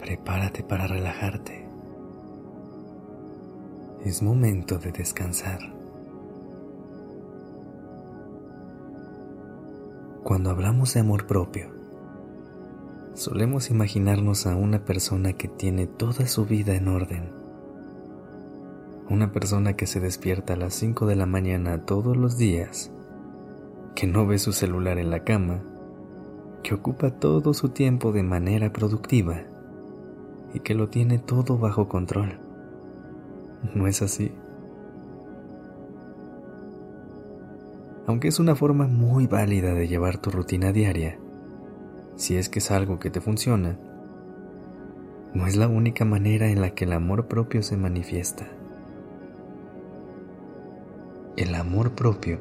Prepárate para relajarte. Es momento de descansar. Cuando hablamos de amor propio, solemos imaginarnos a una persona que tiene toda su vida en orden. Una persona que se despierta a las 5 de la mañana todos los días, que no ve su celular en la cama, que ocupa todo su tiempo de manera productiva y que lo tiene todo bajo control. ¿No es así? aunque es una forma muy válida de llevar tu rutina diaria, si es que es algo que te funciona, no es la única manera en la que el amor propio se manifiesta. El amor propio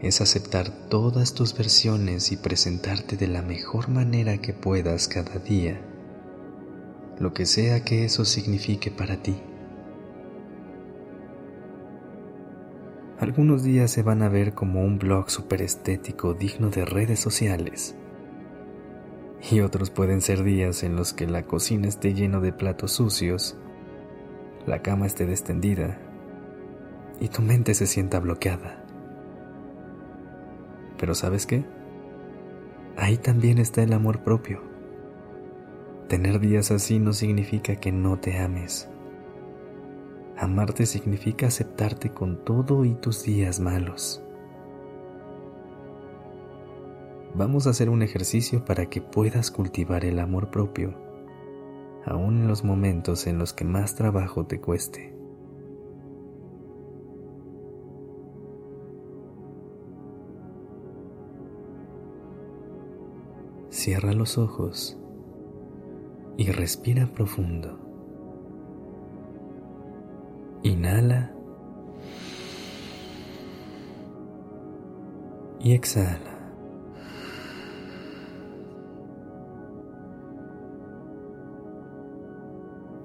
es aceptar todas tus versiones y presentarte de la mejor manera que puedas cada día, lo que sea que eso signifique para ti. Algunos días se van a ver como un blog super estético digno de redes sociales. Y otros pueden ser días en los que la cocina esté lleno de platos sucios, la cama esté destendida y tu mente se sienta bloqueada. Pero ¿sabes qué? Ahí también está el amor propio. Tener días así no significa que no te ames Amarte significa aceptarte con todo y tus días malos. Vamos a hacer un ejercicio para que puedas cultivar el amor propio, aun en los momentos en los que más trabajo te cueste. Cierra los ojos y respira profundo. Inhala y exhala.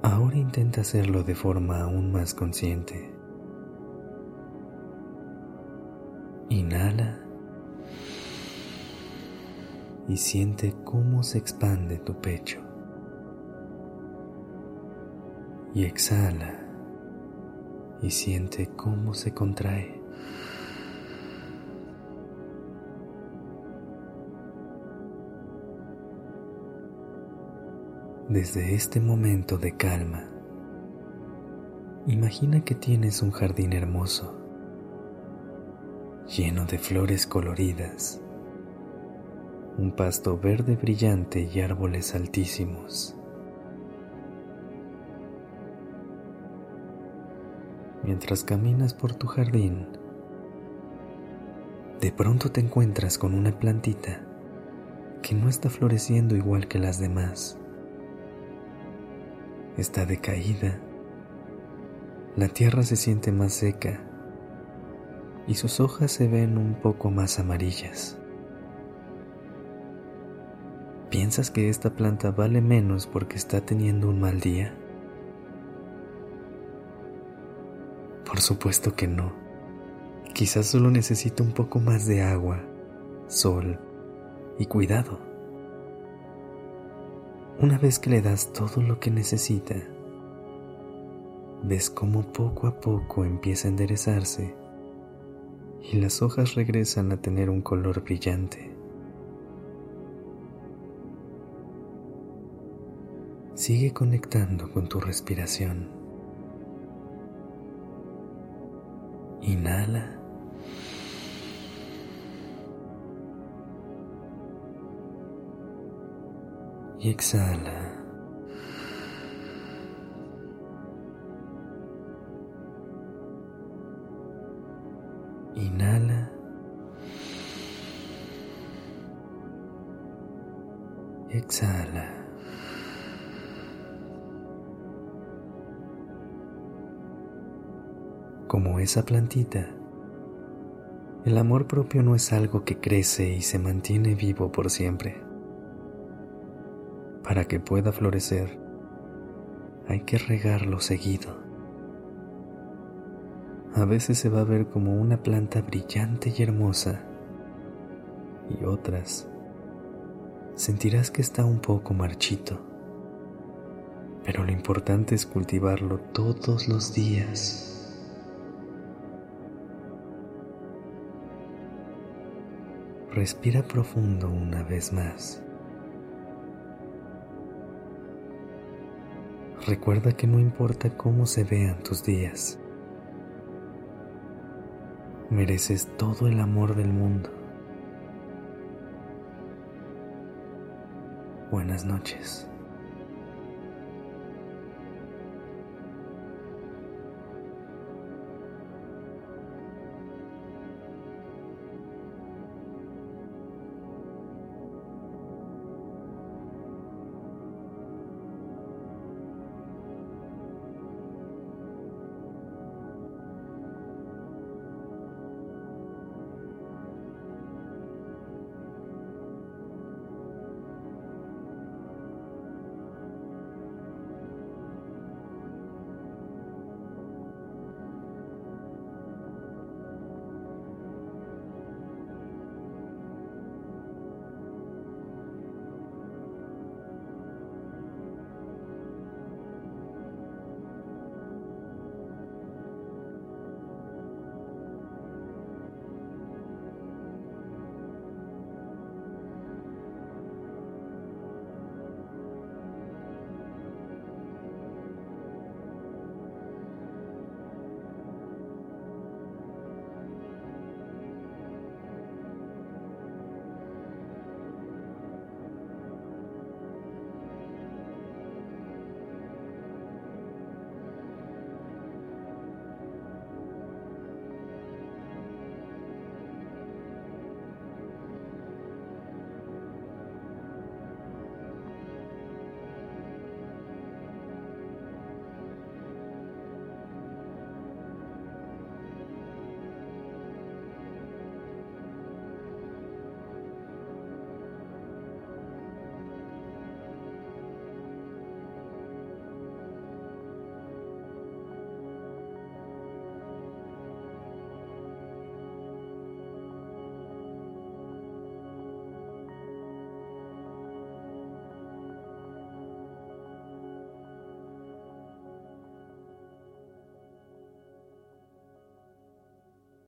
Ahora intenta hacerlo de forma aún más consciente. Inhala y siente cómo se expande tu pecho. Y exhala y siente cómo se contrae. Desde este momento de calma, imagina que tienes un jardín hermoso, lleno de flores coloridas, un pasto verde brillante y árboles altísimos. Mientras caminas por tu jardín, de pronto te encuentras con una plantita que no está floreciendo igual que las demás. Está decaída, la tierra se siente más seca y sus hojas se ven un poco más amarillas. ¿Piensas que esta planta vale menos porque está teniendo un mal día? Por supuesto que no. Quizás solo necesita un poco más de agua, sol y cuidado. Una vez que le das todo lo que necesita, ves cómo poco a poco empieza a enderezarse y las hojas regresan a tener un color brillante. Sigue conectando con tu respiración. Inhala. Y exhala. Inhala. Exhala. Como esa plantita, el amor propio no es algo que crece y se mantiene vivo por siempre. Para que pueda florecer, hay que regarlo seguido. A veces se va a ver como una planta brillante y hermosa, y otras sentirás que está un poco marchito. Pero lo importante es cultivarlo todos los días. Respira profundo una vez más. Recuerda que no importa cómo se vean tus días. Mereces todo el amor del mundo. Buenas noches.